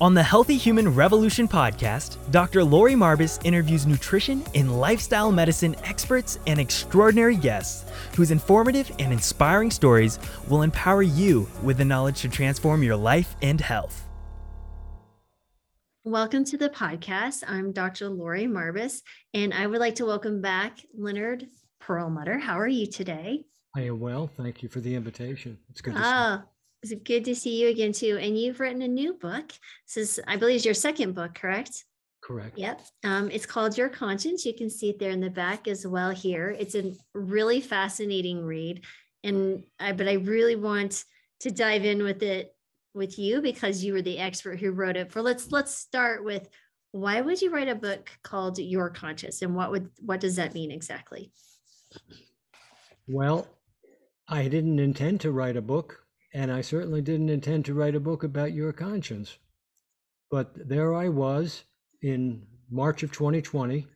On the Healthy Human Revolution podcast, Dr. Lori Marbas interviews nutrition and lifestyle medicine experts and extraordinary guests whose informative and inspiring stories will empower you with the knowledge to transform your life and health. Welcome to the podcast. I'm Dr. Lori Marbas, and I would like to welcome back Leonard Perlmutter. How are you today? I am well. Thank you for the invitation. It's good to oh, it's good to see you again too. And you've written a new book. This is, I believe, is your second book, correct? Correct. Yep. Um, it's called Your Conscience. You can see it there in the back as well here. It's a really fascinating read. And I but I really want to dive in with it with you because you were the expert who wrote it. For let's let's start with why would you write a book called Your Conscience and what would what does that mean exactly? Well, I didn't intend to write a book. And I certainly didn't intend to write a book about your conscience. But there I was in March of 2020,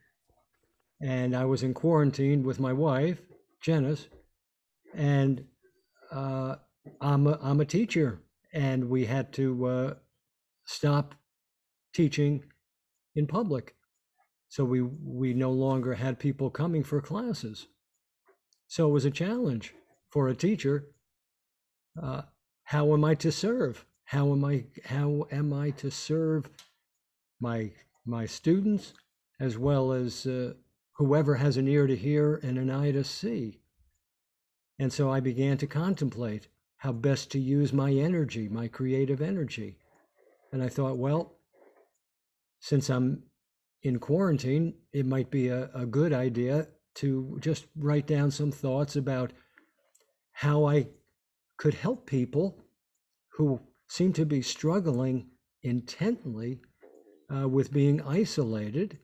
and I was in quarantine with my wife, Janice, and uh, I'm, a, I'm a teacher, and we had to uh, stop teaching in public. So we, we no longer had people coming for classes. So it was a challenge for a teacher uh, how am I to serve? How am I how am I to serve my my students as well as uh, whoever has an ear to hear and an eye to see? And so I began to contemplate how best to use my energy, my creative energy. And I thought, well, since I'm in quarantine, it might be a, a good idea to just write down some thoughts about how I could help people who seem to be struggling intently uh, with being isolated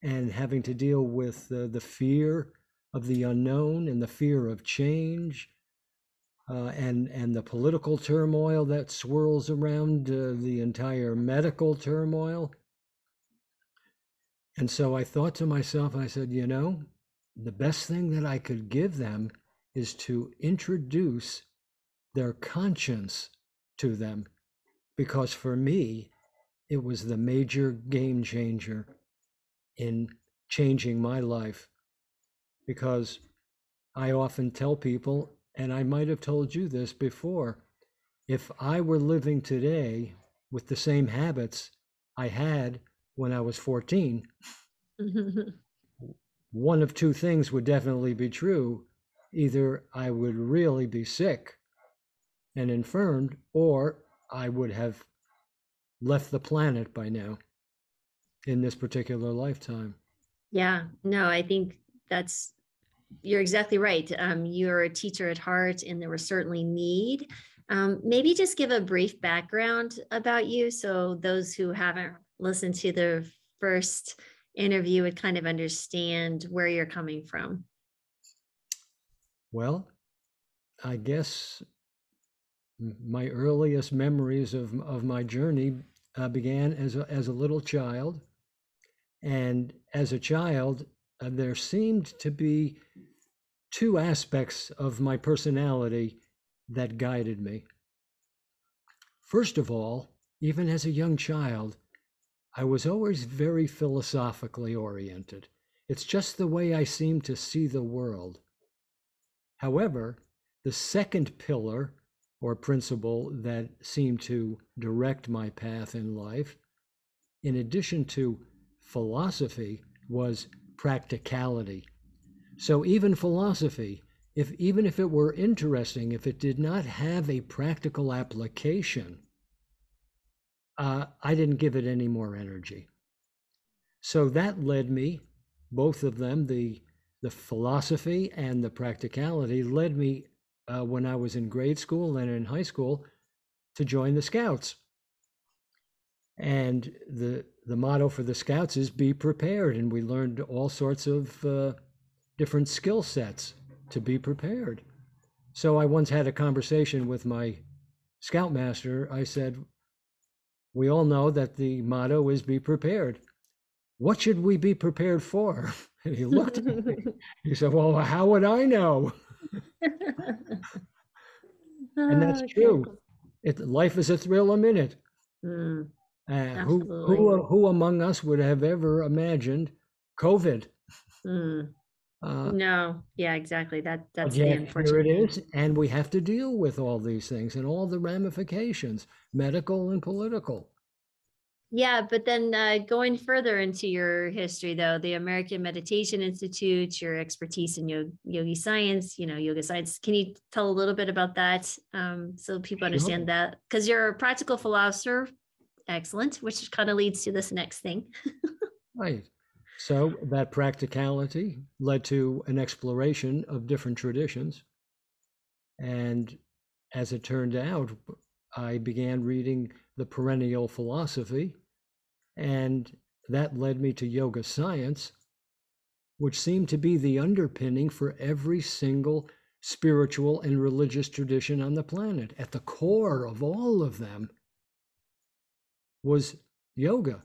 and having to deal with uh, the fear of the unknown and the fear of change uh, and and the political turmoil that swirls around uh, the entire medical turmoil. And so I thought to myself, I said, you know, the best thing that I could give them is to introduce their conscience to them because for me, it was the major game changer in changing my life. Because I often tell people, and I might have told you this before, if I were living today with the same habits I had when I was 14, one of two things would definitely be true. Either I would really be sick and infirmed, or I would have left the planet by now in this particular lifetime. Yeah, no, I think that's you're exactly right. Um, you're a teacher at heart, and there was certainly need. Um, maybe just give a brief background about you so those who haven't listened to the first interview would kind of understand where you're coming from. Well, I guess my earliest memories of, of my journey uh, began as a, as a little child. And as a child, uh, there seemed to be two aspects of my personality that guided me. First of all, even as a young child, I was always very philosophically oriented. It's just the way I seemed to see the world. However, the second pillar or principle that seemed to direct my path in life, in addition to philosophy, was practicality. So even philosophy, if even if it were interesting, if it did not have a practical application, uh, I didn't give it any more energy. So that led me, both of them, the the philosophy and the practicality, led me uh, when I was in grade school and in high school to join the Scouts. And the the motto for the Scouts is "Be prepared," and we learned all sorts of uh, different skill sets to be prepared. So I once had a conversation with my Scoutmaster. I said, "We all know that the motto is "Be prepared." What should we be prepared for?" And he looked at me. He said, "Well, how would I know?" And that's Oh, true. It, life is a thrill a minute. Mm, Uh, who, who, who among us would have ever imagined COVID? Mm, Uh, no, yeah, exactly. That that's the unfortunate. here it is, and we have to deal with all these things and all the ramifications, medical and political. Yeah, but then uh, going further into your history, though, the American Meditation Institute, your expertise in yoga, yogi science, you know, yoga science. Can you tell a little bit about that um, so people understand that? Because you're a practical philosopher, excellent, which kind of leads to this next thing. Right. So that practicality led to an exploration of different traditions. And as it turned out, I began reading the perennial philosophy, and that led me to yoga science, which seemed to be the underpinning for every single spiritual and religious tradition on the planet. At the core of all of them was yoga,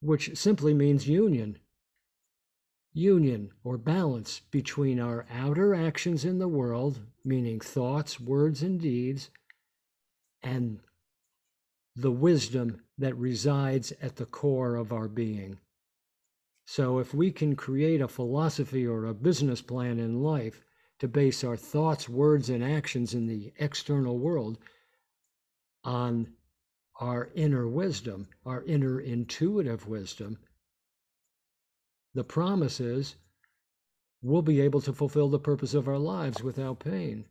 which simply means union. Union or balance between our outer actions in the world, meaning thoughts, words, and deeds, and the wisdom that resides at the core of our being. So, if we can create a philosophy or a business plan in life to base our thoughts, words, and actions in the external world on our inner wisdom, our inner intuitive wisdom, the promise is we'll be able to fulfill the purpose of our lives without pain.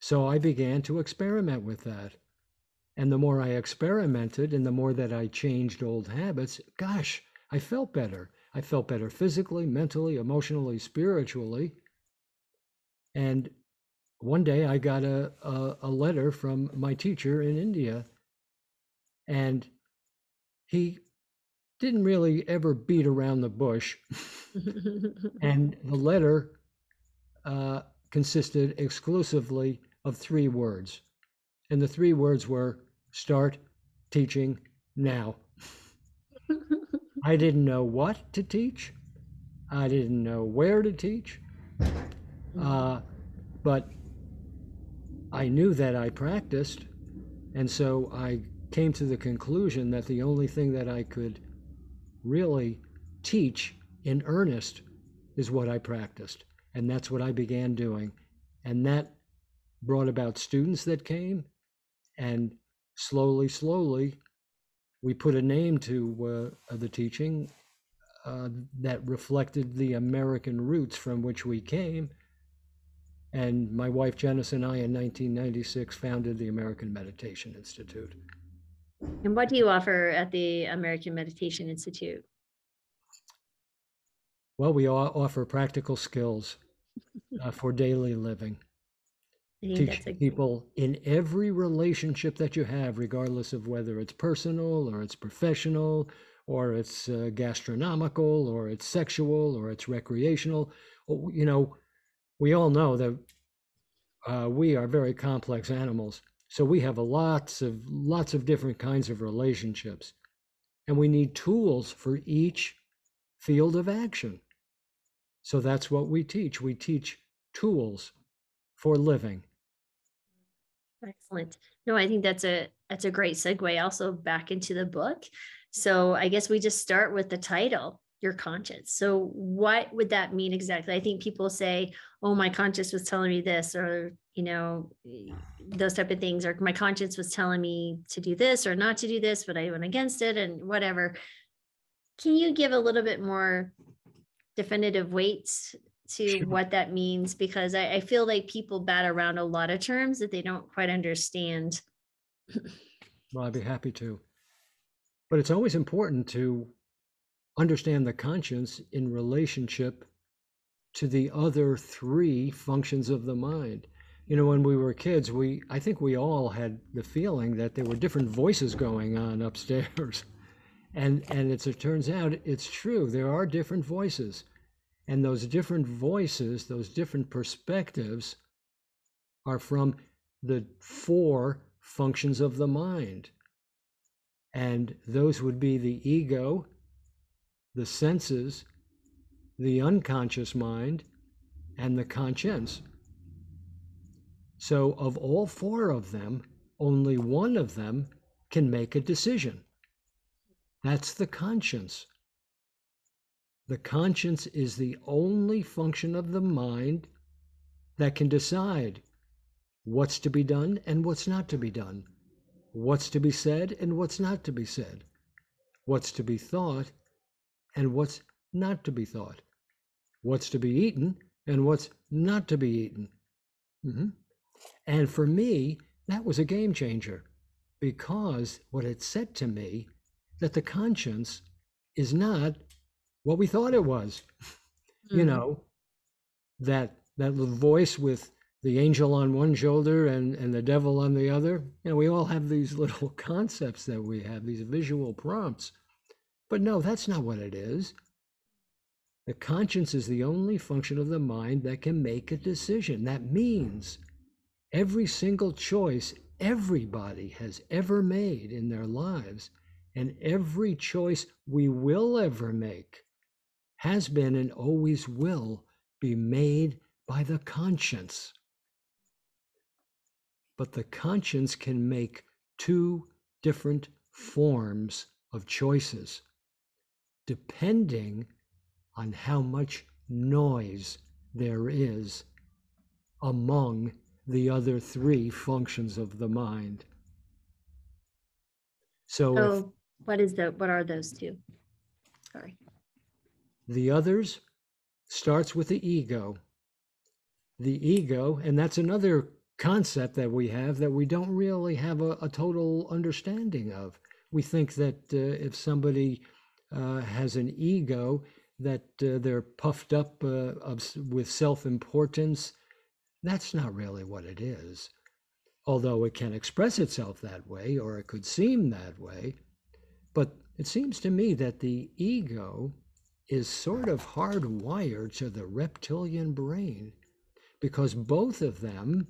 So I began to experiment with that. And the more I experimented and the more that I changed old habits, gosh, I felt better. I felt better physically, mentally, emotionally, spiritually. And one day I got a, a, a letter from my teacher in India, and he didn't really ever beat around the bush. and the letter uh, consisted exclusively of three words. And the three words were start teaching now. I didn't know what to teach. I didn't know where to teach. Uh, but I knew that I practiced. And so I came to the conclusion that the only thing that I could really teach in earnest is what I practiced. And that's what I began doing. And that brought about students that came. And slowly, slowly, we put a name to uh, the teaching uh, that reflected the American roots from which we came. And my wife Janice and I in 1996 founded the American Meditation Institute. and what do you offer at the American Meditation Institute? Well, we offer practical skills uh, for daily living. Teach people in every relationship that you have, regardless of whether it's personal or it's professional or it's uh, gastronomical or it's sexual or it's recreational. You know, we all know that uh, we are very complex animals. So we have a lots of lots of different kinds of relationships, and we need tools for each field of action. So that's what we teach. We teach tools for living. Excellent. No, I think that's a that's a great segue also back into the book. So I guess we just start with the title, Your Conscience. So what would that mean exactly? I think people say, "Oh, my conscience was telling me this," or you know, those type of things, or my conscience was telling me to do this or not to do this, but I went against it and whatever. Can you give a little bit more definitive weights to Sure. what that means because I, I feel like people bat around a lot of terms that they don't quite understand. Well, I'd be happy to. But it's always important to understand the conscience in relationship to the other three functions of the mind. You know, when we were kids, we I think we all had the feeling that there were different voices going on upstairs. And and it's, it turns out it's true. There are different voices. And those different voices, those different perspectives are from the four functions of the mind. And those would be the ego, the senses, the unconscious mind, and the conscience. So, of all four of them, only one of them can make a decision. That's the conscience. The conscience is the only function of the mind that can decide what's to be done and what's not to be done, what's to be said and what's not to be said, what's to be thought and what's not to be thought, what's to be eaten and what's not to be eaten. Mm-hmm. And for me, that was a game changer because what it said to me that the conscience is not what we thought it was. Mm-hmm. You know, that that little voice with the angel on one shoulder and, and the devil on the other. You know, we all have these little concepts that we have, these visual prompts. But no, that's not what it is. The conscience is the only function of the mind that can make a decision. That means every single choice everybody has ever made in their lives and every choice we will ever make has been and always will be made by the conscience. But the conscience can make two different forms of choices depending on how much noise there is among the other three functions of the mind. So, so if, what is the what are those two? Sorry. The others starts with the ego. The ego, and that's another concept that we have that we don't really have a, a total understanding of. We think that uh, if somebody uh, has an ego, that uh, they're puffed up uh, of, with self importance. That's not really what it is. Although it can express itself that way, or it could seem that way. But it seems to me that the ego is sort of hardwired to the reptilian brain because both of them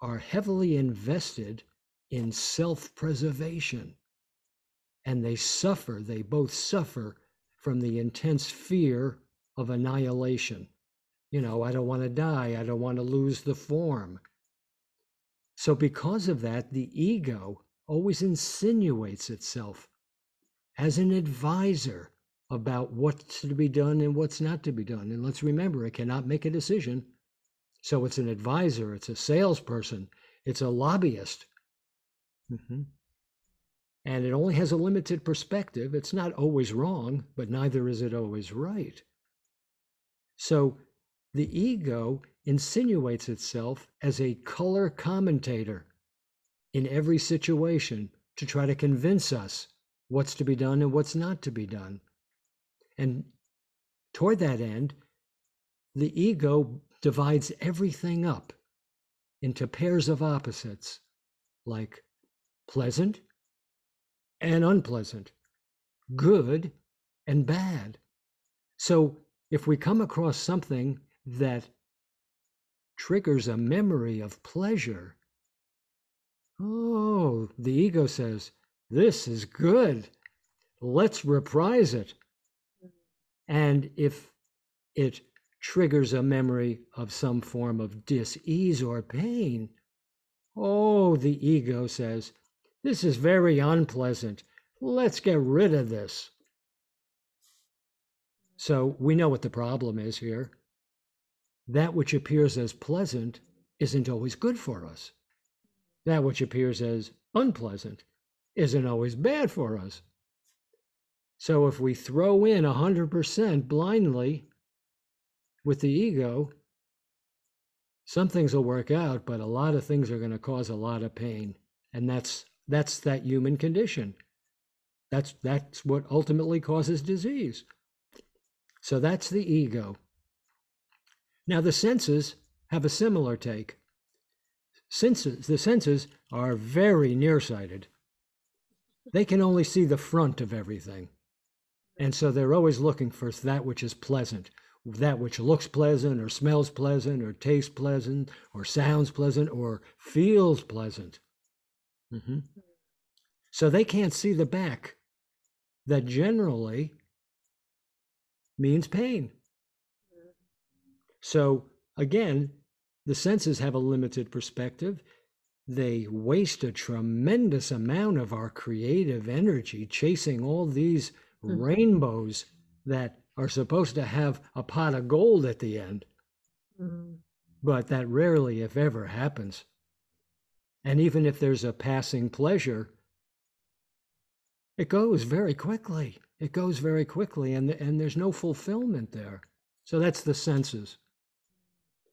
are heavily invested in self preservation. And they suffer, they both suffer from the intense fear of annihilation. You know, I don't want to die, I don't want to lose the form. So, because of that, the ego always insinuates itself as an advisor about what's to be done and what's not to be done. And let's remember, it cannot make a decision. So it's an advisor, it's a salesperson, it's a lobbyist. Mm-hmm. And it only has a limited perspective. It's not always wrong, but neither is it always right. So the ego insinuates itself as a color commentator in every situation to try to convince us what's to be done and what's not to be done. And toward that end, the ego divides everything up into pairs of opposites, like pleasant and unpleasant, good and bad. So if we come across something that triggers a memory of pleasure, oh, the ego says, This is good. Let's reprise it. And if it triggers a memory of some form of dis-ease or pain, oh, the ego says, this is very unpleasant. Let's get rid of this. So we know what the problem is here. That which appears as pleasant isn't always good for us. That which appears as unpleasant isn't always bad for us. So if we throw in 100% blindly with the ego, some things will work out, but a lot of things are going to cause a lot of pain. And that's that's that human condition. That's that's what ultimately causes disease. So that's the ego. Now the senses have a similar take. Senses, the senses are very nearsighted. They can only see the front of everything. And so they're always looking for that which is pleasant, that which looks pleasant or smells pleasant or tastes pleasant or sounds pleasant or feels pleasant. Mm-hmm. So they can't see the back that generally means pain. So again, the senses have a limited perspective. they waste a tremendous amount of our creative energy chasing all these Mhm. rainbows that are supposed to have a pot of gold at the end, Mm. but that rarely, if ever, happens. And even if there's a passing pleasure, it goes very quickly. It goes very quickly, and, and there's no fulfillment there. So that's the senses.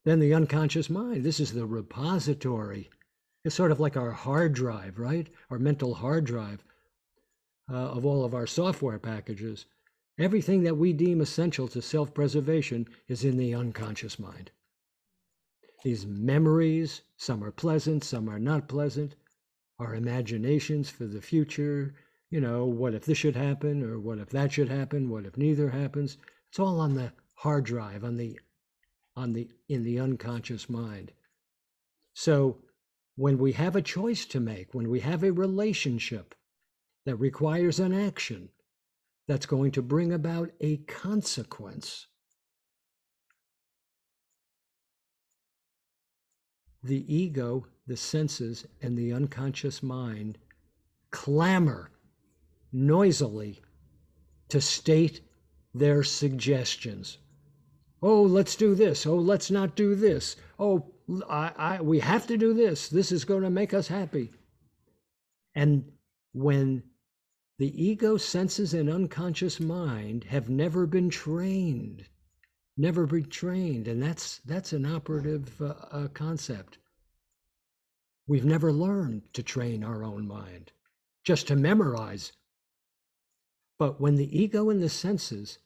Then the unconscious mind. This is the repository. It's sort of like our hard drive, right? Our mental hard drive uh, of all of our software packages. Everything that we deem essential to self preservation is in the unconscious mind. These memories, some are pleasant, some are not pleasant, our imaginations for the future, you know, what if this should happen or what if that should happen, what if neither happens? It's all on the hard drive, on the on the in the unconscious mind. So when we have a choice to make, when we have a relationship that requires an action that's going to bring about a consequence, the ego, the senses, and the unconscious mind clamor noisily to state their suggestions. Oh, let's do this. Oh, let's not do this. Oh, I, I, we have to do this. This is going to make us happy. And when the ego, senses, and unconscious mind have never been trained, never been trained, and that's that's an operative uh, uh, concept. We've never learned to train our own mind, just to memorize. But when the ego and the senses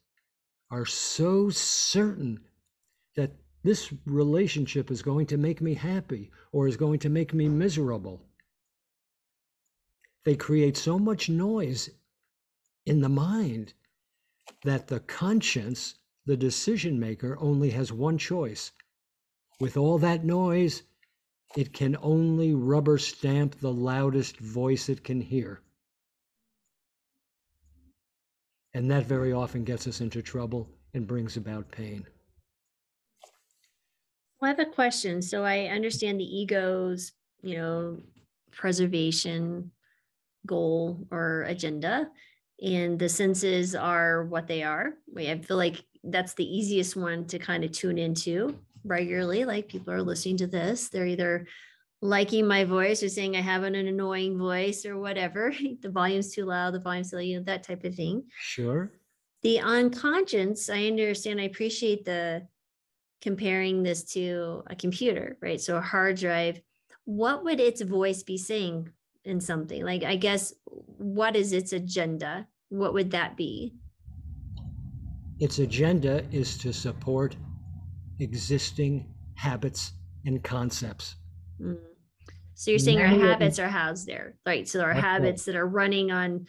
are so certain that this relationship is going to make me happy or is going to make me miserable. They create so much noise in the mind that the conscience, the decision maker, only has one choice. With all that noise, it can only rubber stamp the loudest voice it can hear. And that very often gets us into trouble and brings about pain. Well, I have a question. So I understand the ego's, you know, preservation goal or agenda, and the senses are what they are. I feel like that's the easiest one to kind of tune into regularly. Like people are listening to this, they're either liking my voice or saying I have an annoying voice or whatever. the volume's too loud, the volume's too loud, you know, that type of thing. Sure. The unconscious, I understand, I appreciate the comparing this to a computer, right? So a hard drive, what would its voice be saying in something? Like, I guess, what is its agenda? What would that be? Its agenda is to support existing habits and concepts. Mm. So you're saying our habits are housed there, right? So our That's right. habits that are running on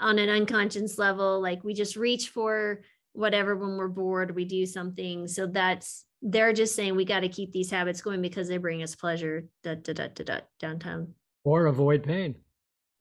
on an unconscious level, like we just reach for whatever when we're bored, we do something. So that's they're just saying we got to keep these habits going because they bring us pleasure, da, da, da, da, da, downtown Or avoid pain.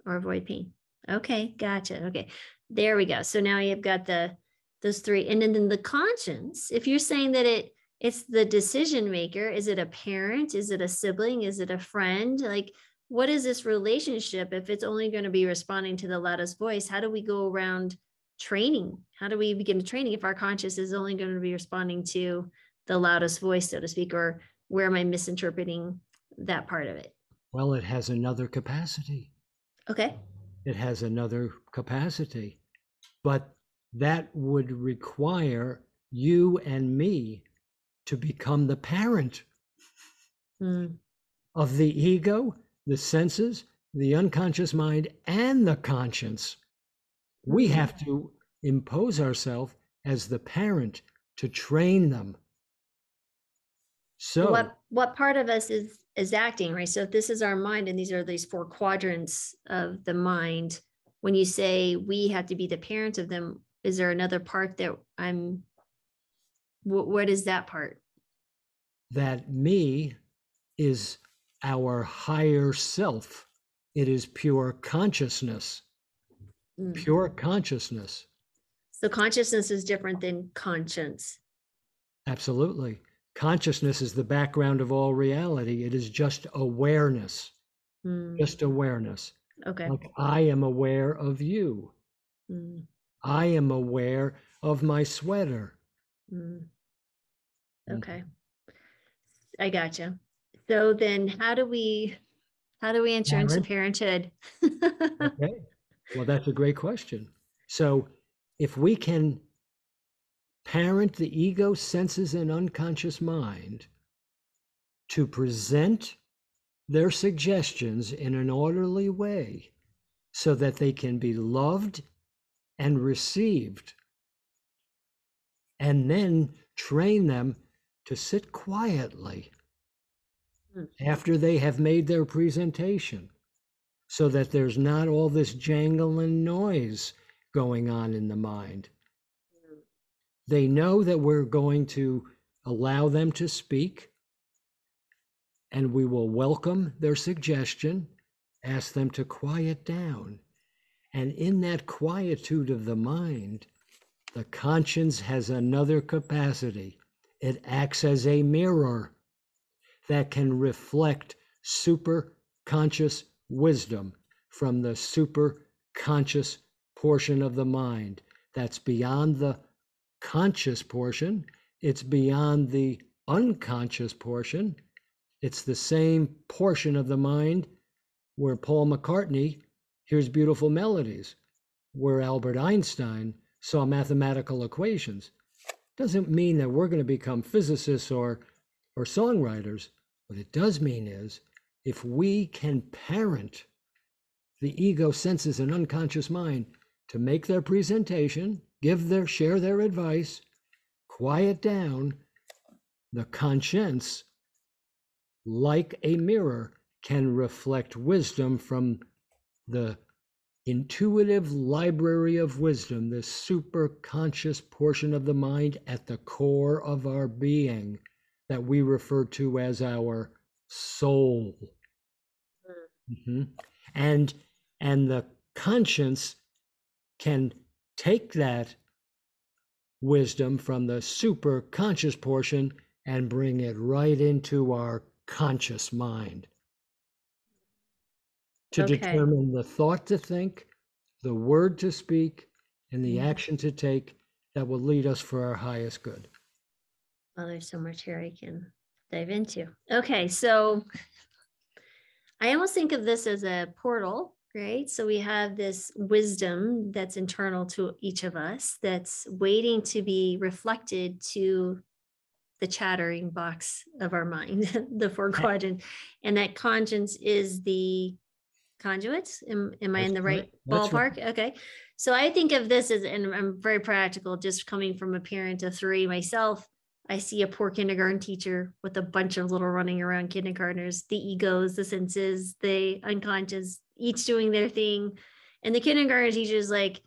or avoid pain. Okay, gotcha. Okay, there we go. So now you've got the those three, and then, then the conscience. If you're saying that it it's the decision maker, is it a parent? Is it a sibling? Is it a friend? Like, what is this relationship? If it's only going to be responding to the loudest voice, how do we go around training? How do we begin training if our conscious is only going to be responding to the loudest voice, so to speak, or where am I misinterpreting that part of it? Well, it has another capacity. Okay. It has another capacity. But that would require you and me to become the parent Mm, of the ego, the senses, the unconscious mind, and the conscience. We Mhm. have to impose ourselves as the parent to train them. So, what what part of us is is acting right so if this is our mind and these are these four quadrants of the mind when you say we have to be the parent of them is there another part that i'm what, what is that part that me is our higher self. It is pure consciousness, Mm. pure consciousness. so consciousness is different than conscience Absolutely. Consciousness is the background of all reality. It is just awareness. Mm, just awareness. okay. Like I am aware of you. Mm, I am aware of my sweater. mm. Okay. I gotcha. So then how do we, how do we enter into parenthood? Okay. Well, that's a great question. So, if we can parent the ego, senses, and unconscious mind to present their suggestions in an orderly way so that they can be loved and received, and then train them to sit quietly Mm. after they have made their presentation so that there's not all this jangling noise going on in the mind. They know that we're going to allow them to speak and we will welcome their suggestion, ask them to quiet down. And in that quietude of the mind, the conscience has another capacity. It acts as a mirror that can reflect super conscious wisdom from the super conscious portion of the mind that's beyond the conscious portion, it's beyond the unconscious portion. It's the same portion of the mind where Paul McCartney hears beautiful melodies, where Albert Einstein saw mathematical equations. Doesn't mean that we're going to become physicists or, or songwriters. What it does mean is if we can parent the ego, senses, and unconscious mind to make their presentation, give their share their advice, quiet down, the conscience, like a mirror, can reflect wisdom from the intuitive library of wisdom, the super conscious portion of the mind at the core of our being that we refer to as our soul. Mhm. And and the conscience can take that wisdom from the super conscious portion and bring it right into our conscious mind to Okay. determine the thought to think, the word to speak, and the Mhm. action to take that will lead us for our highest good. Well, there's so much here I can dive into. Okay, so I almost think of this as a portal, right? So we have this wisdom that's internal to each of us that's waiting to be reflected to the chattering box of our mind, the four quadrant, and that conscience is the conduit. Am, am I in the right. That's right. ballpark? Okay. So I think of this as, and I'm very practical, just coming from a parent of three myself. I see a poor kindergarten teacher with a bunch of little running around kindergartners, the egos, the senses, the unconscious, each doing their thing. And the kindergarten teacher is like,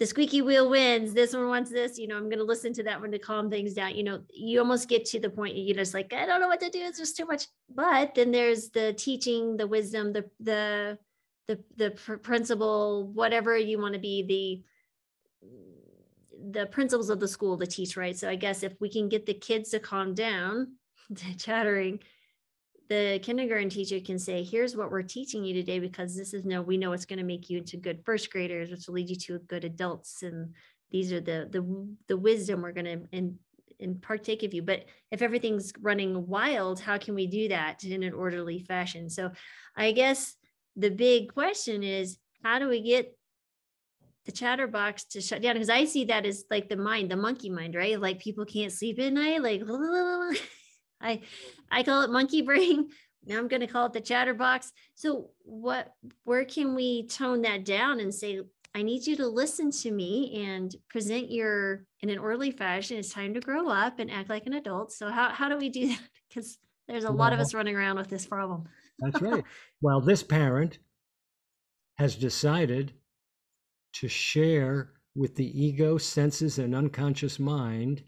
the squeaky wheel wins. This one wants this. You know, I'm going to listen to that one to calm things down. You know, you almost get to the point you're just like, I don't know what to do. It's just too much. But then there's the teaching, the wisdom, the the the the pr- principle, whatever you want to be, the the principles of the school to teach, right? So I guess if we can get the kids to calm down, to chattering, the kindergarten teacher can say, here's what we're teaching you today, because this is no, we know it's going to make you into good first graders, which will lead you to good adults. And these are the the the wisdom we're going to and and partake of you. But if everything's running wild, how can we do that in an orderly fashion? So I guess the big question is how do we get the chatterbox to shut down? Because I see that as like the mind, the monkey mind, right? Like people can't sleep at night, like I I call it monkey brain. Now I'm going to call it the chatterbox. So what where can we tone that down and say I need you to listen to me and present your in an orderly fashion. It's time to grow up and act like an adult. So how how do we do that? Because there's a lot of us running around with this problem. That's right. well, this parent has decided to share with the ego, senses, and unconscious mind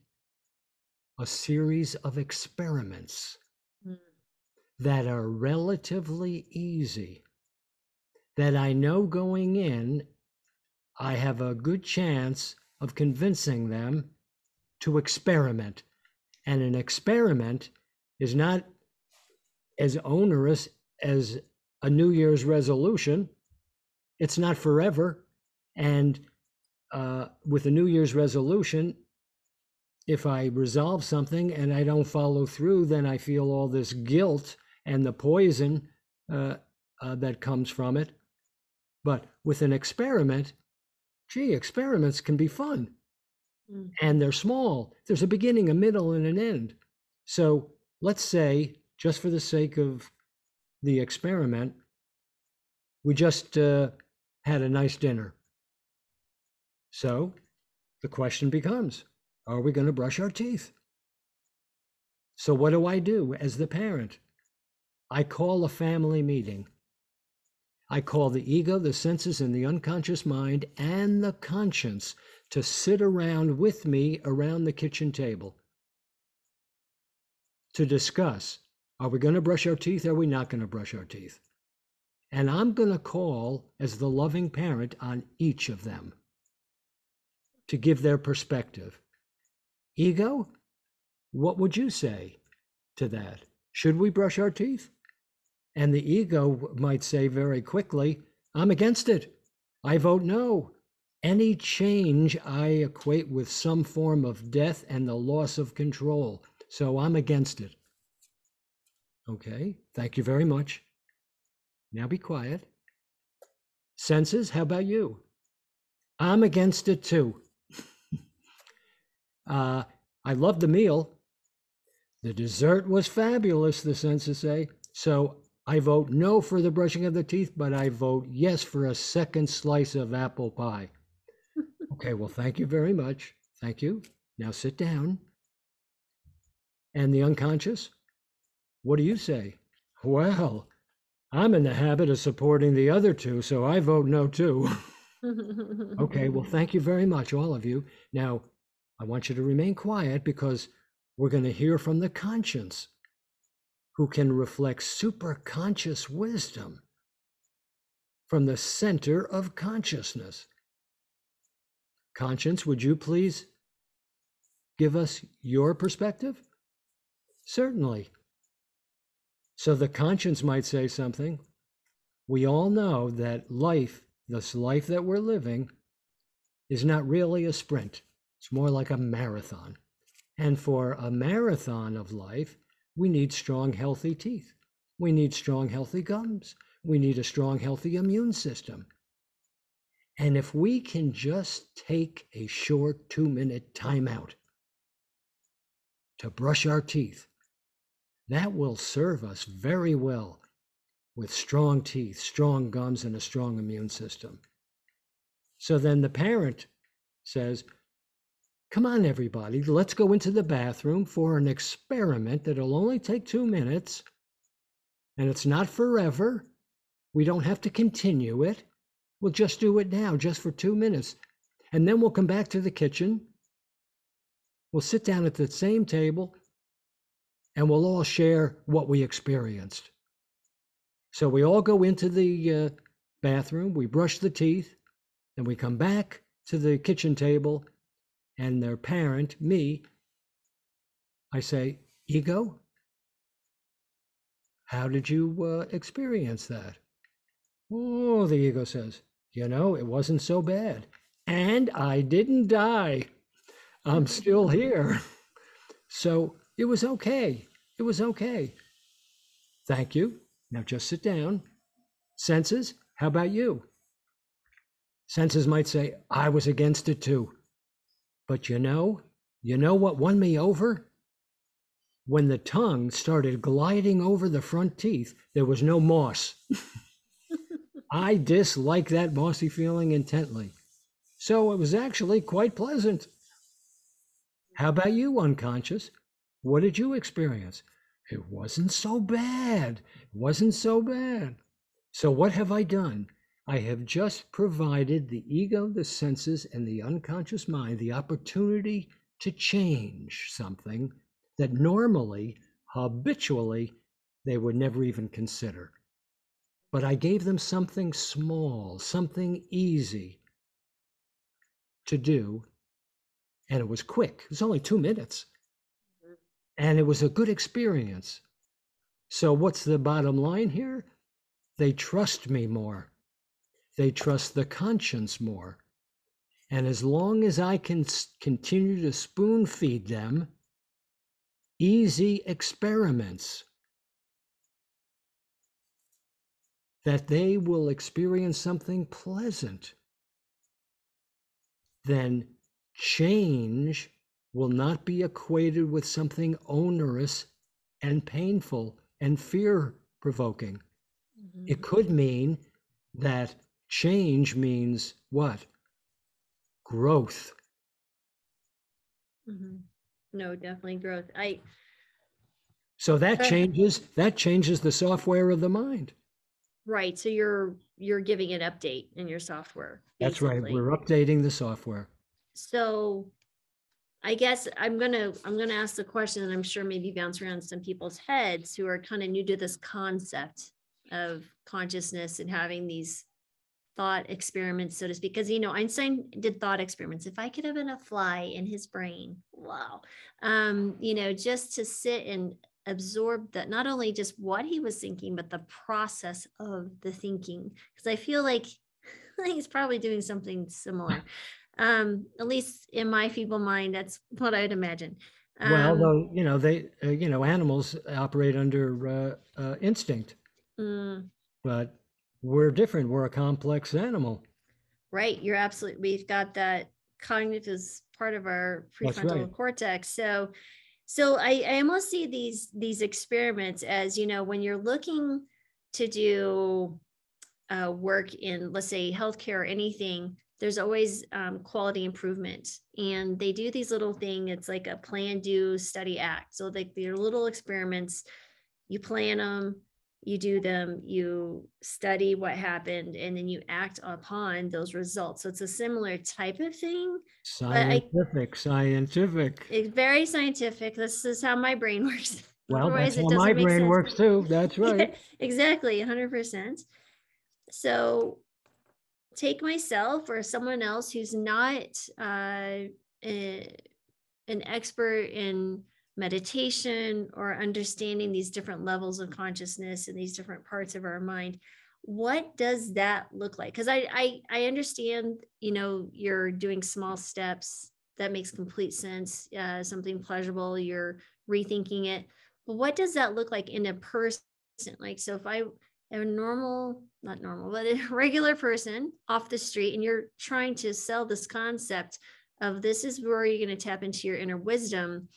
a series of experiments Mm. that are relatively easy. That I know going in, I have a good chance of convincing them to experiment. And an experiment is not as onerous as a New Year's resolution. It's not forever. And uh, with a New Year's resolution, if I resolve something and I don't follow through, then I feel all this guilt and the poison uh, uh, that comes from it. But with an experiment, gee, experiments can be fun Mm. and they're small. There's a beginning, a middle, and an end. So let's say, just for the sake of the experiment, we just uh, had a nice dinner. So the question becomes are we going to brush our teeth? So, what do I do as the parent? I call a family meeting. I call the ego, the senses, and the unconscious mind and the conscience to sit around with me around the kitchen table to discuss are we going to brush our teeth? Are we not going to brush our teeth? And I'm going to call as the loving parent on each of them to give their perspective. Ego, what would you say to that? Should we brush our teeth? And the ego might say very quickly, I'm against it. I vote no. Any change I equate with some form of death and the loss of control. So I'm against it. Okay, thank you very much. Now be quiet. Senses, how about you? I'm against it too. Uh, I loved the meal. The dessert was fabulous, the senses say. So I vote no for the brushing of the teeth, but I vote yes for a second slice of apple pie. okay, well, thank you very much. Thank you. Now sit down. And the unconscious, what do you say? Well, I'm in the habit of supporting the other two, so I vote no too. okay, well, thank you very much, all of you. Now, I want you to remain quiet because we're going to hear from the conscience who can reflect superconscious wisdom from the center of consciousness. Conscience, would you please give us your perspective? Certainly. So the conscience might say something. We all know that life, this life that we're living, is not really a sprint. It's more like a marathon. And for a marathon of life, we need strong, healthy teeth. We need strong, healthy gums. We need a strong, healthy immune system. And if we can just take a short two minute timeout to brush our teeth, that will serve us very well with strong teeth, strong gums, and a strong immune system. So then the parent says, Come on, everybody, let's go into the bathroom for an experiment that'll only take two minutes. And it's not forever. We don't have to continue it. We'll just do it now, just for two minutes. And then we'll come back to the kitchen. We'll sit down at the same table and we'll all share what we experienced. So we all go into the uh, bathroom, we brush the teeth, and we come back to the kitchen table and their parent, me, I say, Ego, how did you uh, experience that? Oh, the ego says, you know, it wasn't so bad. And I didn't die. I'm still here. So it was okay. It was okay. Thank you. Now just sit down. Senses, how about you? Senses might say, I was against it too. But you know, you know what won me over? When the tongue started gliding over the front teeth, there was no moss. I dislike that mossy feeling intently. So it was actually quite pleasant. How about you, unconscious? What did you experience? It wasn't so bad. It wasn't so bad. So, what have I done? I have just provided the ego, the senses, and the unconscious mind the opportunity to change something that normally, habitually, they would never even consider. But I gave them something small, something easy to do, and it was quick. It was only two minutes, mm-hmm. and it was a good experience. So, what's the bottom line here? They trust me more. They trust the conscience more. And as long as I can continue to spoon feed them easy experiments, that they will experience something pleasant, then change will not be equated with something onerous and painful and fear provoking. Mm-hmm. It could mean that change means what? Growth. Mm-hmm. No, definitely growth. I so that changes that changes the software of the mind. Right. So you're you're giving an update in your software. That's right. We're updating the software. So I guess I'm gonna I'm gonna ask the question, and I'm sure maybe bounce around some people's heads who are kind of new to this concept of consciousness and having these thought experiments, so to speak. Because you know, Einstein did thought experiments. If I could have been a fly in his brain, wow. Um, you know, just to sit and absorb that not only just what he was thinking, but the process of the thinking. Because I feel like he's probably doing something similar um at least in my feeble mind that's what i'd imagine um, well though you know they uh, you know animals operate under uh, uh, instinct mm, but we're different. We're a complex animal. Right. You're absolutely we've got that cognitive as part of our prefrontal right. cortex. So so I, I almost see these these experiments as you know when you're looking to do uh, work in let's say healthcare or anything there's always um, quality improvement. And they do these little thing it's like a plan do study act. So like they're little experiments. You plan them you do them you study what happened and then you act upon those results. So it's a similar type of thing scientific I, scientific it's very scientific. This is how my brain works. Well Otherwise, that's how my brain sense. works too. That's right. exactly 100% so take myself or someone else who's not uh, a, an expert in meditation or understanding these different levels of consciousness and these different parts of our mind what does that look like? Because I, I i understand you know you're doing small steps. That makes complete sense uh, something pleasurable you're rethinking it. But what does that look like in a person? Like so if i a normal, not normal, but a regular person off the street, and you're trying to sell this concept of this is where you're going to tap into your inner wisdom.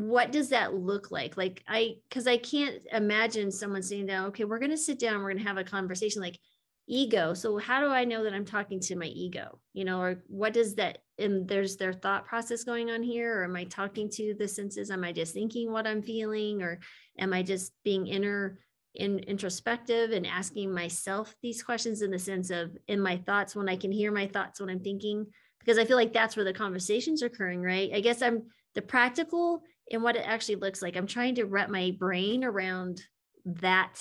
What does that look like? Like, I, because I can't imagine someone sitting down, okay, we're going to sit down, we're going to have a conversation like ego. So, how do I know that I'm talking to my ego? You know, or what does that, and there's their thought process going on here? Or am I talking to the senses? Am I just thinking what I'm feeling? Or am I just being inner? in introspective and asking myself these questions in the sense of in my thoughts when I can hear my thoughts when I'm thinking because I feel like that's where the conversations are occurring, right? I guess I'm the practical and what it actually looks like. I'm trying to wrap my brain around that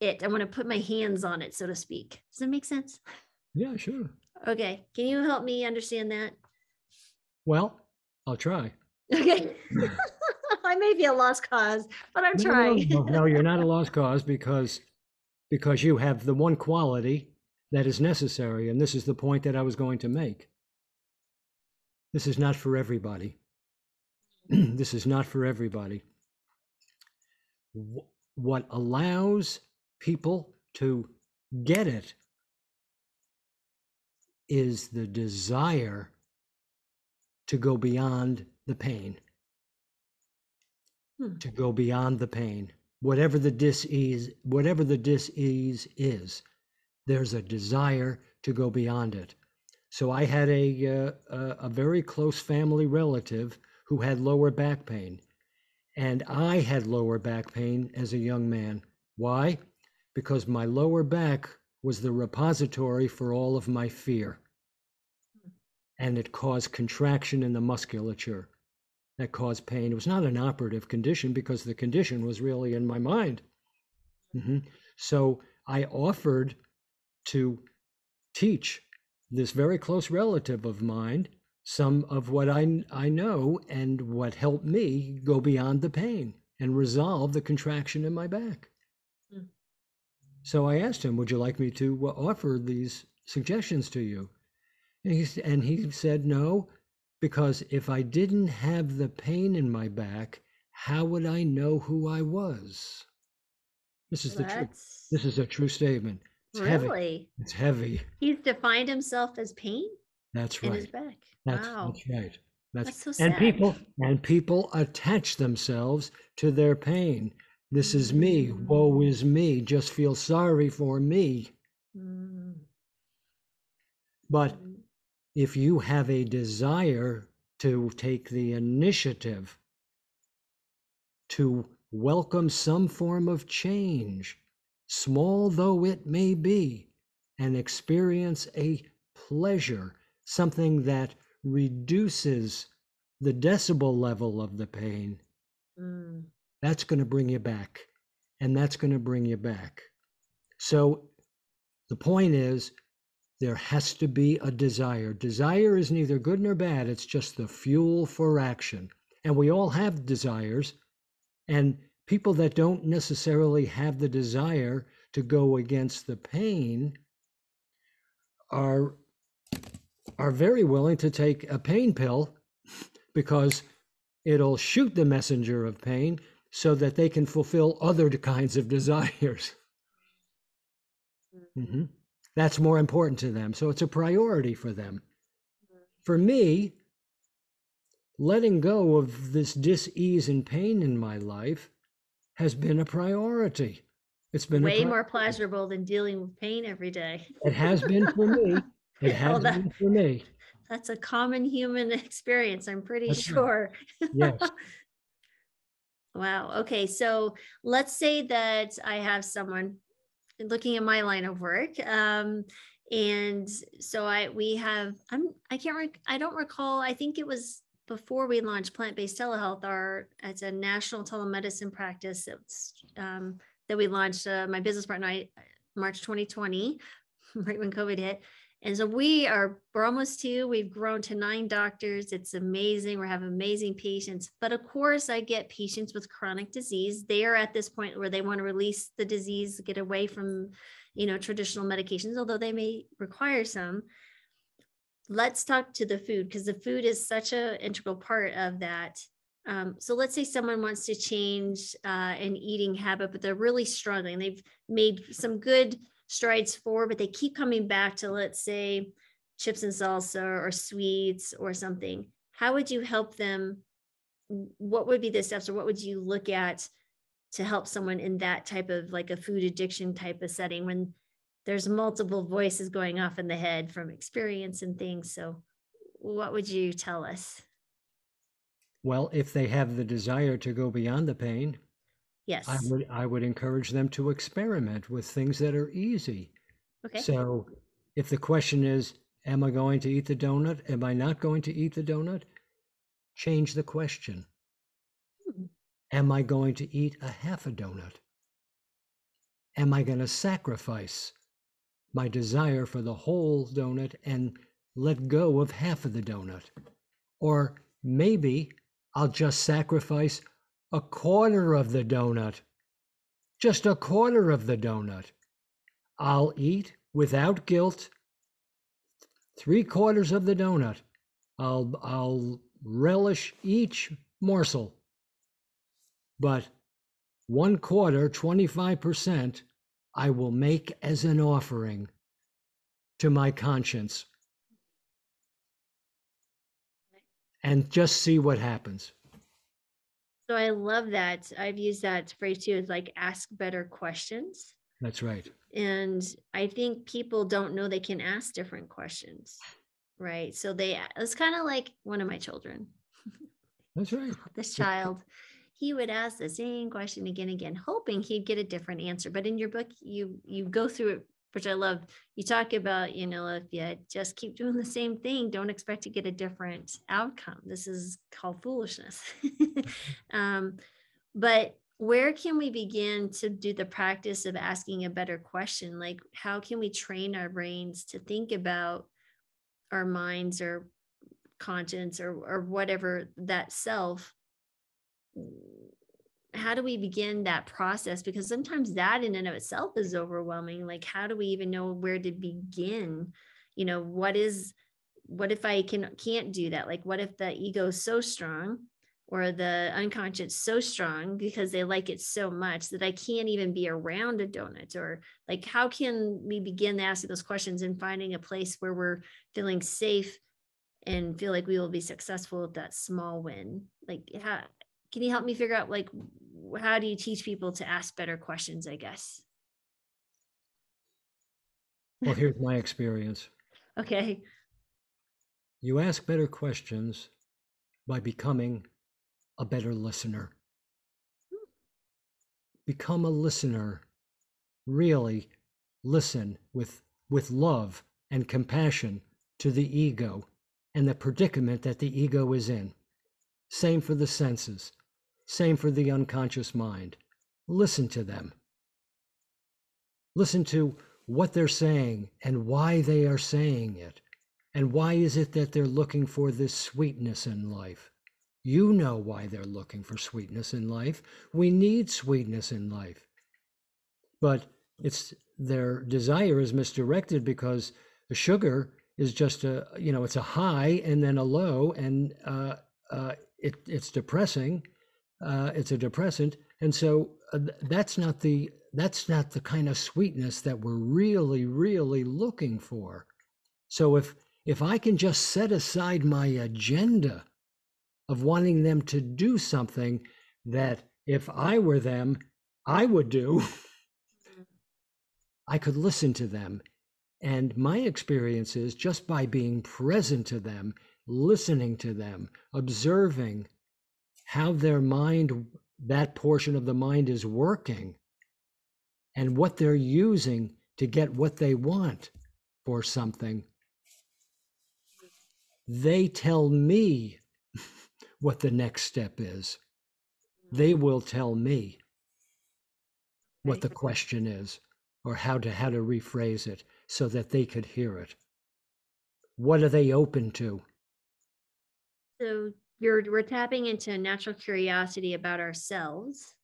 it. I want to put my hands on it, so to speak. Does that make sense? Yeah, sure. Okay. Can you help me understand that? Well, I'll try. Okay. I may be a lost cause, but I'm trying. No, no, no, you're not a lost cause because because you have the one quality that is necessary, and this is the point that I was going to make. This is not for everybody. this is not for everybody. What allows people to get it is the desire to go beyond the pain hmm. to go beyond the pain. Whatever the dis-ease, whatever the dis-ease is, there's a desire to go beyond it. So I had a, uh, a very close family relative who had lower back pain. And I had lower back pain as a young man. Why? Because my lower back was the repository for all of my fear. Hmm. And it caused contraction in the musculature that caused pain. It was not an operative condition because the condition was really in my mind. Mm-hmm. So I offered to teach this very close relative of mine some of what I, I know and what helped me go beyond the pain and resolve the contraction in my back. Mm. So I asked him, Would you like me to uh, offer these suggestions to you? And he, and he said, No, because if I didn't have the pain in my back, how would I know who I was? This is the truth. This is a true statement. It's heavy. really, It's heavy. he's defined himself as pain That's right. back. That's, wow. that's right. That's, That's so and people and people attach themselves to their pain. This is me. Mm. Woe is me. Just feel sorry for me. Mm, But mm, if you have a desire to take the initiative to welcome some form of change, small though it may be, and experience a pleasure, something that reduces the decibel level of the pain, mm. that's going to bring you back. And that's going to bring you back. So the point is, there has to be a desire. Desire is neither good nor bad, it's just the fuel for action. And we all have desires. And people that don't necessarily have the desire to go against the pain are are very willing to take a pain pill because it'll shoot the messenger of pain so that they can fulfill other kinds of desires. Mhm. That's more important to them. So it's a priority for them. For me, letting go of this dis-ease and pain in my life has been a priority. It's been Way pri- more pleasurable than dealing with pain every day. It has been for me. It has Well, that- been for me. That's a common human experience, I'm pretty That's right. sure. Yes. Wow. Okay. So let's say that I have someone looking at my line of work. Um, and so I we have I'm I can't rec- I don't recall. I think it was before we launched plant-based telehealth. Our it's a national telemedicine practice. It's um, that we launched. Uh, my business partner, I, March 2020, right when COVID hit. And so we are, we're almost two. We've grown to nine doctors. It's amazing. We have amazing patients. But of course, I get patients with chronic disease. They are at this point where they want to release the disease, get away from, you know, traditional medications, although they may require some. Let's talk to the food because the food is such an integral part of that. Um, so let's say someone wants to change uh, an eating habit, but they're really struggling. They've made some good strides forward, but they keep coming back to, let's say, chips and salsa or sweets or something. How would you help them? What would be the steps, or what would you look at to help someone in that type of like a food addiction type of setting when there's multiple voices going off in the head from experience and things? So, what would you tell us? Well, if they have the desire to go beyond the pain, Yes. I would I would encourage them to experiment with things that are easy. Okay. So if the question is, am I going to eat the donut? Am I not going to eat the donut? Change the question. Hmm. Am I going to eat a half a donut? Am I going to sacrifice my desire for the whole donut and let go of half of the donut? Or maybe I'll just sacrifice a quarter of the donut. Just a quarter of the donut. I'll eat without guilt three quarters of the donut. I'll I'll relish each morsel. But one quarter, 25%, I will make as an offering to my conscience. And just see what happens. So I love that. I've used that phrase too, is like ask better questions. That's right. And I think people don't know they can ask different questions. Right. So they, it's kind of like one of my children, That's right. this child, he would ask the same question again and again, hoping he'd get a different answer. But in your book, you, you go through it, which I love. You talk about, you know, if you just keep doing the same thing, don't expect to get a different outcome. This is called foolishness. um, but where can we begin to do the practice of asking a better question like how can we train our brains to think about our minds or conscience or or whatever that self how do we begin that process? Because sometimes that in and of itself is overwhelming like how do we even know where to begin? You know what is what if i can can't do that? Like what if the ego is so strong or the unconscious so strong because they like it so much that i can't even be around a donut? Or like how can we begin asking those questions and finding a place where we're feeling safe and feel like we will be successful at that small win? Like how can you help me figure out like how do you teach people to ask better questions i guess Well, here's my experience. okay You ask better questions by becoming a better listener. Become a listener. Really listen with, with love and compassion to the ego and the predicament that the ego is in. Same for the senses. Same for the unconscious mind. Listen to them. Listen to what they're saying and why they are saying it. And why is it that they're looking for this sweetness in life? You know why they're looking for sweetness in life. We need sweetness in life. But it's their desire is misdirected because the sugar is just a you know it's a high and then a low and uh, uh, it, it's depressing uh, it's a depressant. And so uh, that's not the that's not the kind of sweetness that we're really really looking for. So if if i can just set aside my agenda of wanting them to do something that if i were them i would do i could listen to them. And my experience is just by being present to them listening to them observing how their mind that portion of the mind is working and what they're using to get what they want for something, they tell me what the next step is. They mm-hmm. will tell me what the question is or how to how to rephrase it so that they could hear it. What are they open to? so you're we're tapping into a natural curiosity about ourselves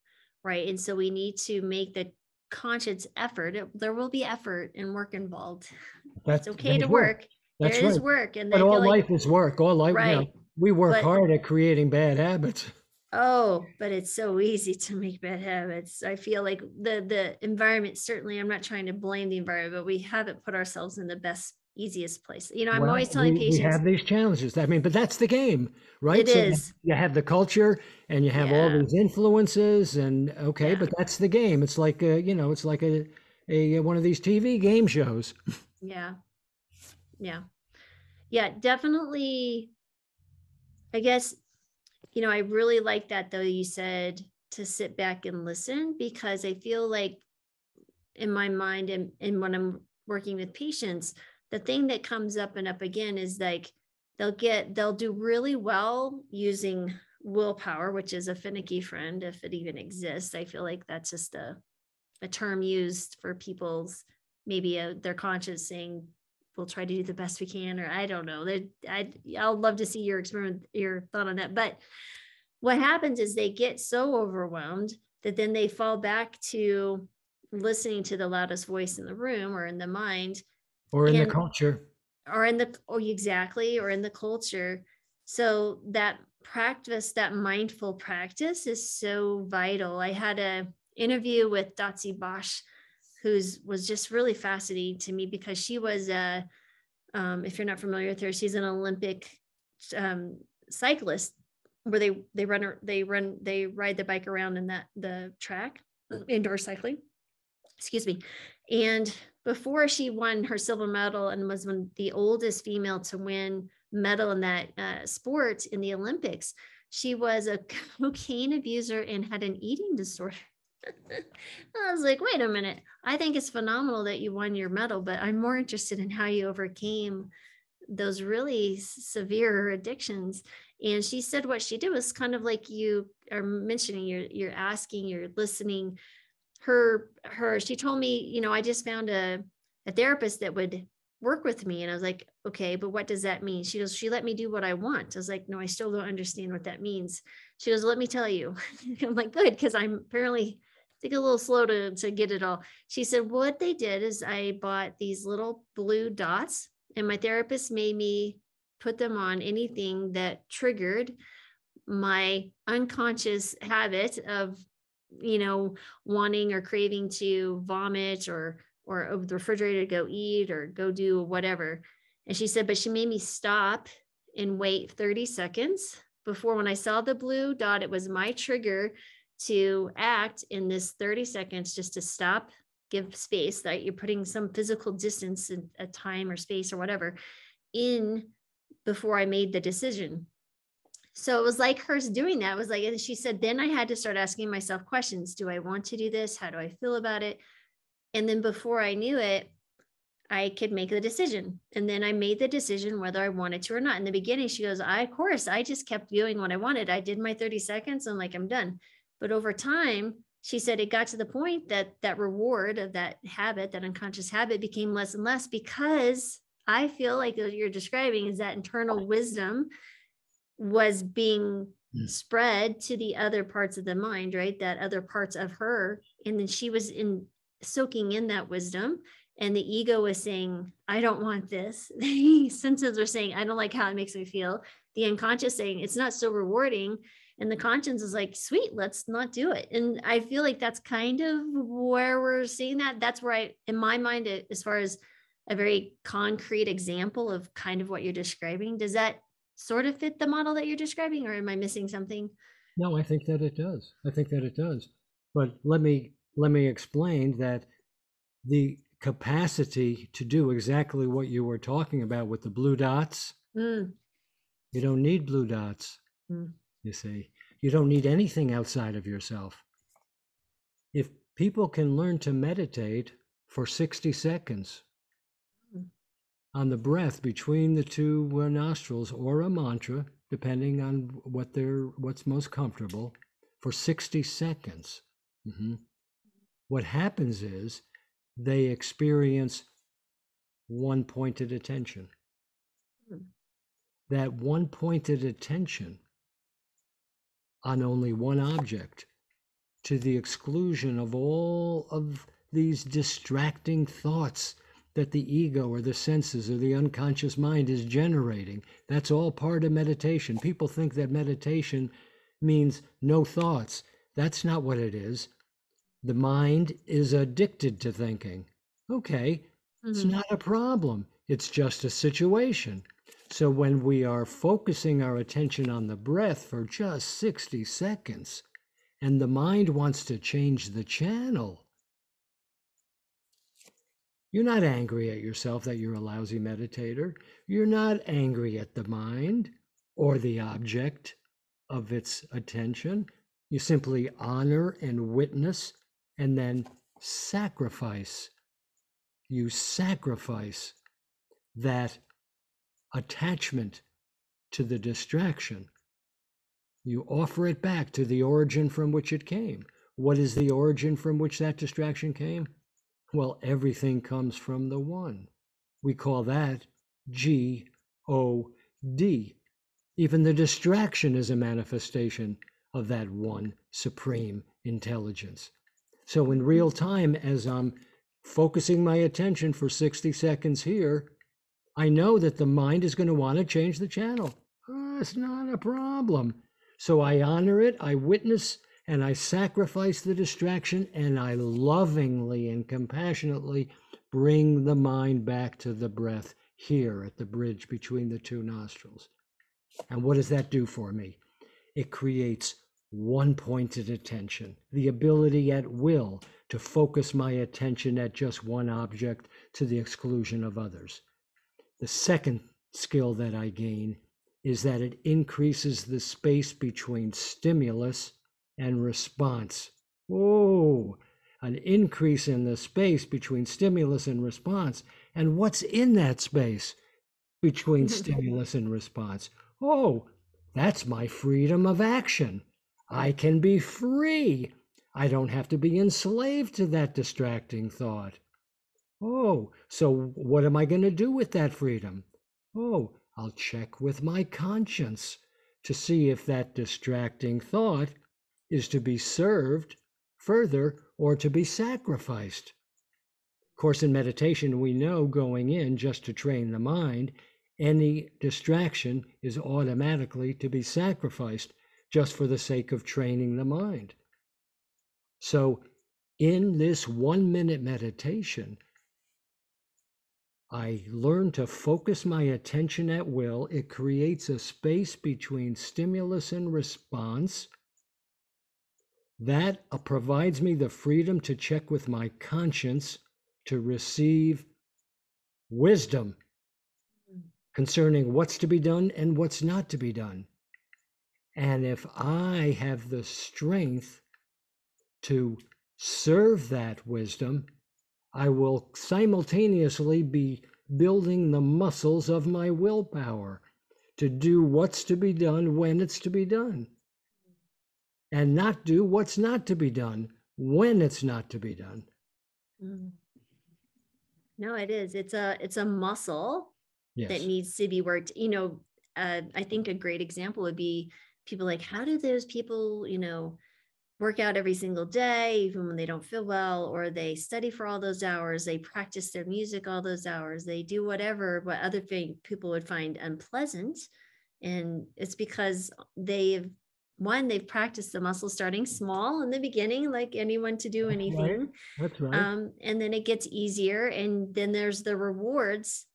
right and so we need to make the conscious effort It- there will be effort and work involved That's it's okay to that's work That's there is right. work and But all like life is work. All life, you know, Right. we work But- hard at creating bad habits. oh but it's so easy to make bad habits i feel like the the environment certainly i'm not trying to blame the environment but we haven't put ourselves in the best easiest place you know i'm Well, always telling we, patients we have these challenges. I mean, but that's the game, right? It you- is. You have the culture, and you have all these influences, and okay, Yeah. but that's the game. It's like a, you know, it's like a, a uh, one of these TV game shows. Yeah. Yeah. Yeah, definitely. I guess, you know, I really like that though you said to sit back and listen because I feel like in my mind and, and when I'm working with patients, the thing that comes up and up again is like they'll get they'll do really well using willpower, which is a finicky friend, if it even exists. I feel like that's just a a term used for people's maybe a, their conscience saying we'll try to do the best we can or i don't know i i'll love to see your experiment your thought on that but what happens is they get so overwhelmed that then they fall back to listening to the loudest voice in the room or in the mind Or in the culture, or in the or exactly or in the culture. So that practice that mindful practice is so vital. I had a interview with Dotsie Bausch who's was just really fascinating to me because she was a um, if you're not familiar with her she's an olympic um, cyclist where they they run they run they ride the bike around in that the track indoor cycling. Excuse me and before she won her silver medal and was one the oldest female to win medal in that uh, sport in the olympics she was a cocaine abuser and had an eating disorder. I was like wait a minute. I think it's phenomenal that you won your medal but i'm more interested in how you overcame those really severe addictions. And she said what she did was kind of like you are mentioning you're you're asking you're listening her her she told me you know i just found a a therapist that would work with me. And I was like, okay, but what does that mean? She goes, she let me do what I want. I was like, no, I still don't understand what that means. She goes, let me tell you. I'm like, good, because I'm apparently think a little slow to, to get it all. She said, what they did is I bought these little blue dots and my therapist made me put them on anything that triggered my unconscious habit of you know wanting or craving to vomit or or over the refrigerator to go eat or go do whatever. And she said but she made me stop and wait 30 seconds before when i saw the blue dot it was my trigger to act in this 30 seconds just to stop give space that you're putting some physical distance in a uh, time or space or whatever in before i made the decision so it was like hers doing that it was like and she said then i had to start asking myself questions do i want to do this? How do i feel about it? And then before i knew it i could make the decision and then i made the decision whether i wanted to or not. In the beginning she goes i of course i just kept doing what i wanted. I did my 30 seconds and like i'm done. But over time she said it got to the point that that reward of that habit that unconscious habit became less and less because i feel like what you're describing is that internal wisdom was being Mm. spread to the other parts of the mind, right? That other parts of her. And then she was in soaking in that wisdom. And the ego was saying, I don't want this. The senses were saying, I don't like how it makes me feel. The unconscious saying, it's not so rewarding. And the conscience is like, sweet, let's not do it. And I feel like that's kind of where we're seeing that. That's where I, in my mind, as far as a very concrete example of kind of what you're describing, does that sort of fit the model that you're describing, or am I missing something? No, I think that it does. I think that it does. But let me let me explain that the capacity to do exactly what you were talking about with the blue dots, Mm, you don't need blue dots. Mm. You see, you don't need anything outside of yourself. If people can learn to meditate for 60 seconds. On the breath between the two uh, nostrils or a mantra, depending on what they're what's most comfortable, for 60 seconds. Mhm. What happens is they experience one pointed attention. That one pointed attention on only one object to the exclusion of all of these distracting thoughts that the ego or the senses or the unconscious mind is generating. That's all part of meditation. People think that meditation means no thoughts. That's not what it is. The mind is addicted to thinking. Okay, it's mhm. not a problem. It's just a situation. So when we are focusing our attention on the breath for just 60 seconds and the mind wants to change the channel, you're not angry at yourself that you're a lousy meditator. You're not angry at the mind or the object of its attention. You simply honor and witness and then sacrifice. You sacrifice that attachment to the distraction. You offer it back to the origin from which it came. What is the origin from which that distraction came? Well, everything comes from the one. We call that G O D. Even the distraction is a manifestation of that one supreme intelligence. So, in real time, as I'm focusing my attention for 60 seconds here, I know that the mind is going to want to change the channel. Oh, it's not a problem. So I honor it, I witness, and I sacrifice the distraction, and I lovingly and compassionately bring the mind back to the breath here at the bridge between the two nostrils. And what does that do for me? It creates one pointed attention, the ability at will to focus my attention at just one object to the exclusion of others. The second skill that I gain is that it increases the space between stimulus and response. Whoa, an increase in the space between stimulus and response. And what's in that space between stimulus and response? Oh, that's my freedom of action. I can be free. I don't have to be enslaved to that distracting thought. Oh, so what am I going to do with that freedom? Oh, I'll check with my conscience to see if that distracting thought is to be served further or to be sacrificed. Of course, in meditation, we know going in just to train the mind, any distraction is automatically to be sacrificed just for the sake of training the mind. So, in this one minute meditation, I learn to focus my attention at will. It creates a space between stimulus and response. That uh, provides me the freedom to check with my conscience to receive wisdom concerning what's to be done and what's not to be done. And if I have the strength to serve that wisdom, I will simultaneously be building the muscles of my willpower to do what's to be done when it's to be done and not do what's not to be done when it's not to be done. Mm. No, it is. It's a it's a muscle Yes. that needs to be worked. You know, uh, I think a great example would be people like, how do those people, you know, work out every single day, even when they don't feel well, or they study for all those hours, they practice their music all those hours, they do whatever what other thing people would find unpleasant. And it's because they've one, they've practiced the muscle starting small in the beginning, like anyone to do That's right. anything. That's right. Um, and then it gets easier. And then there's the rewards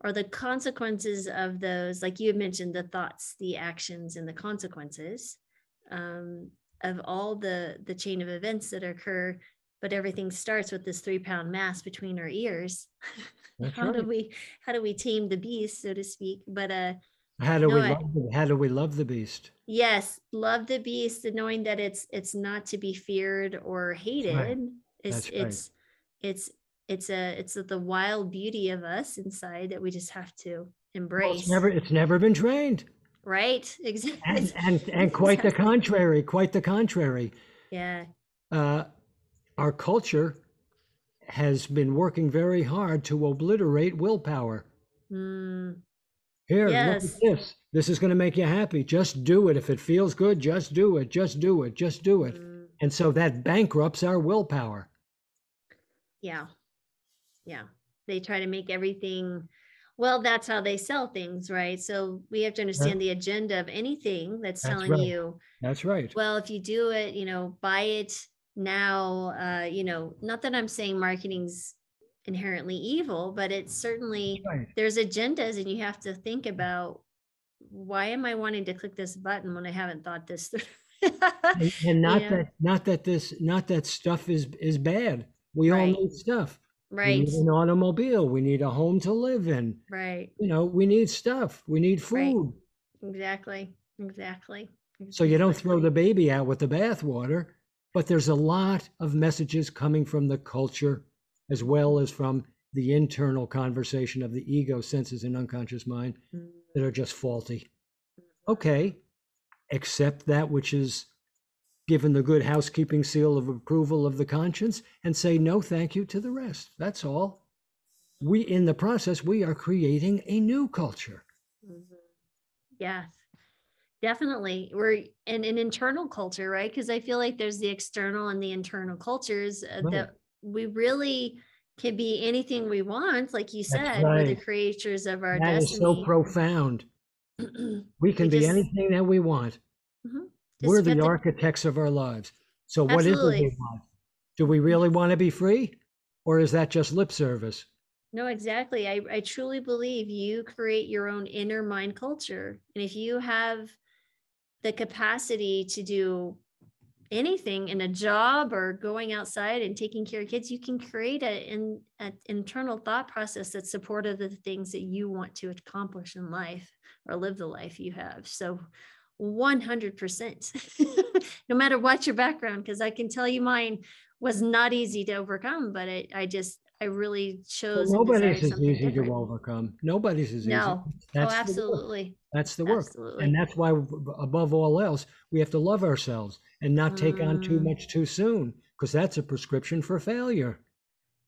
or the consequences of those, like you had mentioned, the thoughts, the actions, and the consequences um, of all the the chain of events that occur. But everything starts with this three pound mass between our ears. How do we how do we tame the beast, so to speak? But uh How do we love the, how do we love the beast? yes, love the beast and knowing that it's it's not to be feared or hated. It's right. it's it's it's a it's the wild beauty of us inside that we just have to Well, embrace. it's never it's never been trained. right? Exactly. And and, and quite the contrary, quite the contrary. Yeah. Uh, our culture has been working very hard to obliterate willpower. Mm, Here, Yes. look at this. This is going to make you happy. Just do it. If it feels good, just do it. Just do it. Just do it. mm, And so that bankrupts our willpower. yeah. Yeah. They try to make everything well, that's how they sell things, right? So we have to understand the agenda of anything that's That's telling right. you That's right. well if you do it you know buy it now uh you know not that i'm saying marketing's inherently evil but it's certainly Right. there's agendas and you have to think about why am i wanting to click this button when i haven't thought this through And, not Yeah. that not that this not that stuff is is bad. We all need stuff. Right. We need an automobile. We need a home to live in. right You know, we need stuff. We need Right. food. exactly exactly So you don't throw the baby out with the bathwater. But there's a lot of messages coming from the culture as well as from the internal conversation of the ego, senses, and unconscious mind that are just faulty. Okay, accept that which is given the good housekeeping seal of approval of the conscience and say no thank you to the rest. That's all. We, in the process, we are creating a new culture. Mhm. Yes, definitely. We're in an internal culture, right? Because I feel like there's the external and the internal cultures uh, Right. that we really can be anything we want. Like you said, we're the right. creators of our destiny. That is so profound. We can be just- anything that we want. Mhm. We're the architects of our lives. So what is it we want? Do we really want to be free? Or is that just lip service? No, exactly. I, I truly believe you create your own inner mind culture. And if you have the capacity to do anything in a job or going outside and taking care of kids, you can create an internal thought process that's supportive of the things that you want to accomplish in life or live the life you have. So 100%, no matter what your background, because I can tell you mine was not easy to overcome, but it, I just, I really Well, chose. and nobody's desired as something easy different. to overcome. Nobody's as easy. No. Oh, That's the work. absolutely. That's the work. Absolutely. And that's why, above all else, we have to love ourselves and not take on too Mm. much too soon, because that's a prescription for failure.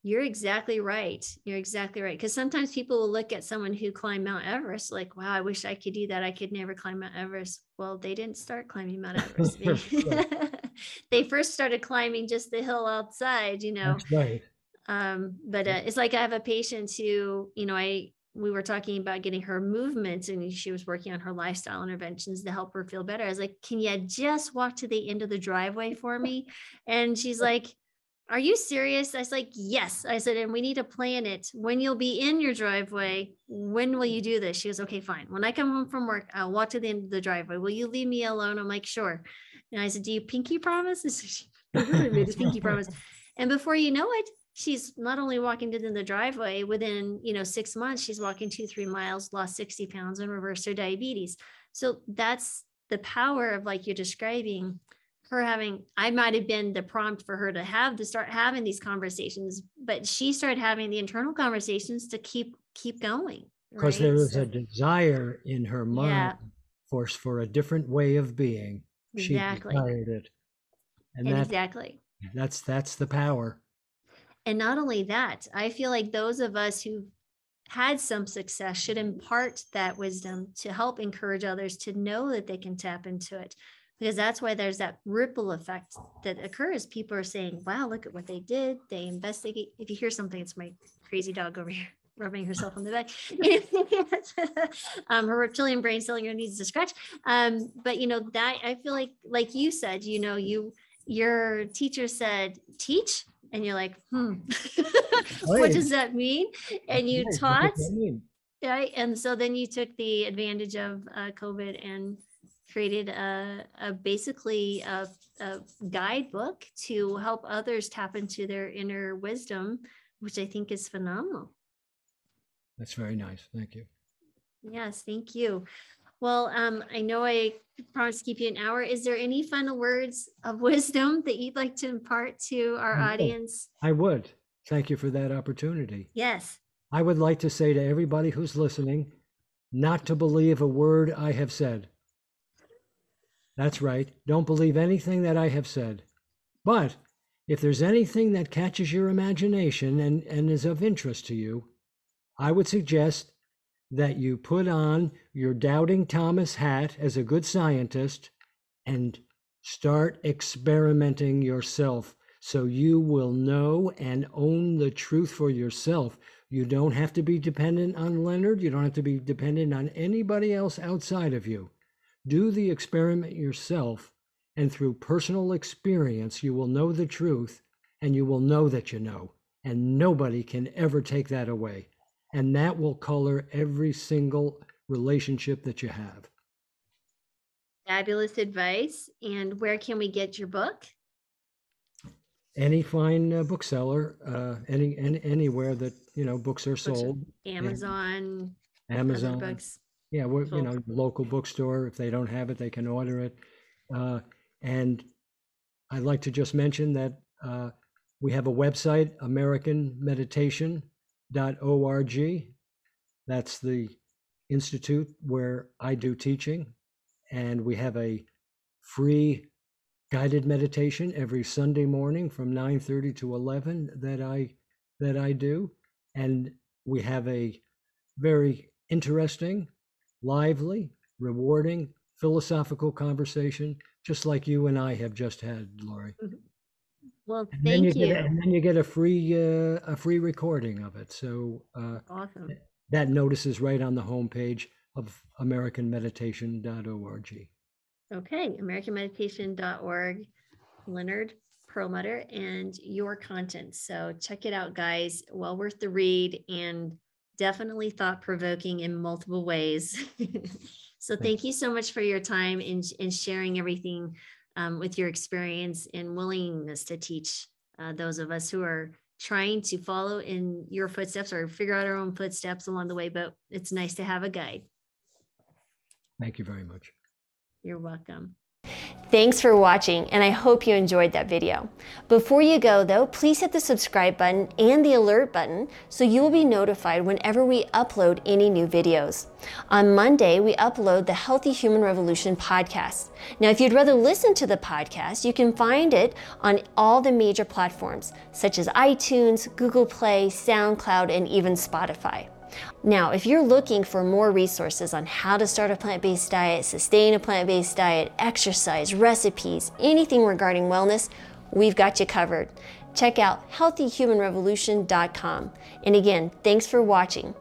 You're exactly right. You're exactly right. Because sometimes people will look at someone who climbed Mount Everest like, wow, I wish I could do that. I could never climb Mount Everest. Well, they didn't start climbing Mount Everest. They, they first started climbing just the hill outside, you know. That's right. Um, but uh, it's like I have a patient who, you know, I we were talking about getting her movement and she was working on her lifestyle interventions to help her feel better. I was like, Can you just walk to the end of the driveway for me? And she's like, Are you serious? I was like, Yes. I said, And we need to plan it. When you'll be in your driveway, when will you do this? She goes, Okay, fine. When I come home from work, I'll walk to the end of the driveway. Will you leave me alone? I'm like, Sure. And I said, Do you pinky promise? She made this pinky promise. And before you know it, she's not only walking to the driveway within you know six months she's walking two three miles lost 60 pounds and reversed her diabetes so that's the power of like you're describing her having i might have been the prompt for her to have to start having these conversations but she started having the internal conversations to keep keep going because right? there was So- a desire in her mind Yeah. for for a different way of being she Exactly. desired it and and that exactly that's that's the power And not only that, I feel like those of us who had some success should impart that wisdom to help encourage others to know that they can tap into it. Because that's why there's that ripple effect that occurs. People are saying, wow, look at what they did. They investigate. If you hear something, it's my crazy dog over here rubbing herself on the back. um, her reptilian brain cellular needs to scratch. Um, but you know, that I feel like, like you said, you know, you your teacher said, teach, and you're like, hmm, what does that mean? And you taught, does that mean? right? And so then you took the advantage of uh, COVID and created a, a basically a, a guidebook to help others tap into their inner wisdom, which I think is phenomenal. that's very nice thank you Yes, thank you. Well, um, I know I promised to keep you an hour. Is there any final words of wisdom that you'd like to impart to our No. audience? i would thank you for that opportunity Yes. i would like to say to everybody who's listening not to believe a word i have said that's right don't believe anything that i have said but if there's anything that catches your imagination and, and is of interest to you i would suggest that you put on your doubting Thomas hat as a good scientist and start experimenting yourself so you will know and own the truth for yourself. You don't have to be dependent on Leonard. You don't have to be dependent on anybody else outside of you. Do the experiment yourself, and through personal experience, you will know the truth and you will know that you know. And nobody can ever take that away and that will color every single relationship that you have. Fabulous advice. And where can we get your book? Any fine uh, bookseller, uh, any, any anywhere that you know books are sold, Amazon, Amazon, books. yeah, we're, you know, local bookstore. If they don't have it, they can order it. Uh, and I'd like to just mention that uh, we have a website, AmericanMeditation.org. That's the institute where I do teaching, and we have a free guided meditation every Sunday morning from 9:30 to 11 that I that I do, and we have a very interesting, lively, rewarding philosophical conversation, just like you and I have just had, Lori. Mm-hmm. Well, And then thank you get a, and then you get a free uh, a free recording of it. So uh, Awesome. that notice is right on the homepage of AmericanMeditation.org. Okay, AmericanMeditation.org, Leonard Perlmutter, and your content. So check it out, guys. Well worth the read and definitely thought provoking in multiple ways. so thank you so much for your time and, and sharing everything um, with your experience and willingness to teach uh, those of us who are trying to follow in your footsteps or figure out our own footsteps along the way. But it's nice to have a guide. Thank you very much. You're welcome. Thanks for watching, and I hope you enjoyed that video. Before you go though, please hit the subscribe button and the alert button so you will be notified whenever we upload any new videos. On Monday, we upload the Healthy Human Revolution podcast. Now, if you'd rather listen to the podcast, you can find it on all the major platforms such as iTunes, Google Play, SoundCloud, and even Spotify. Now, if you're looking for more resources on how to start a plant based diet, sustain a plant based diet, exercise, recipes, anything regarding wellness, we've got you covered. Check out healthyhumanrevolution.com. And again, thanks for watching.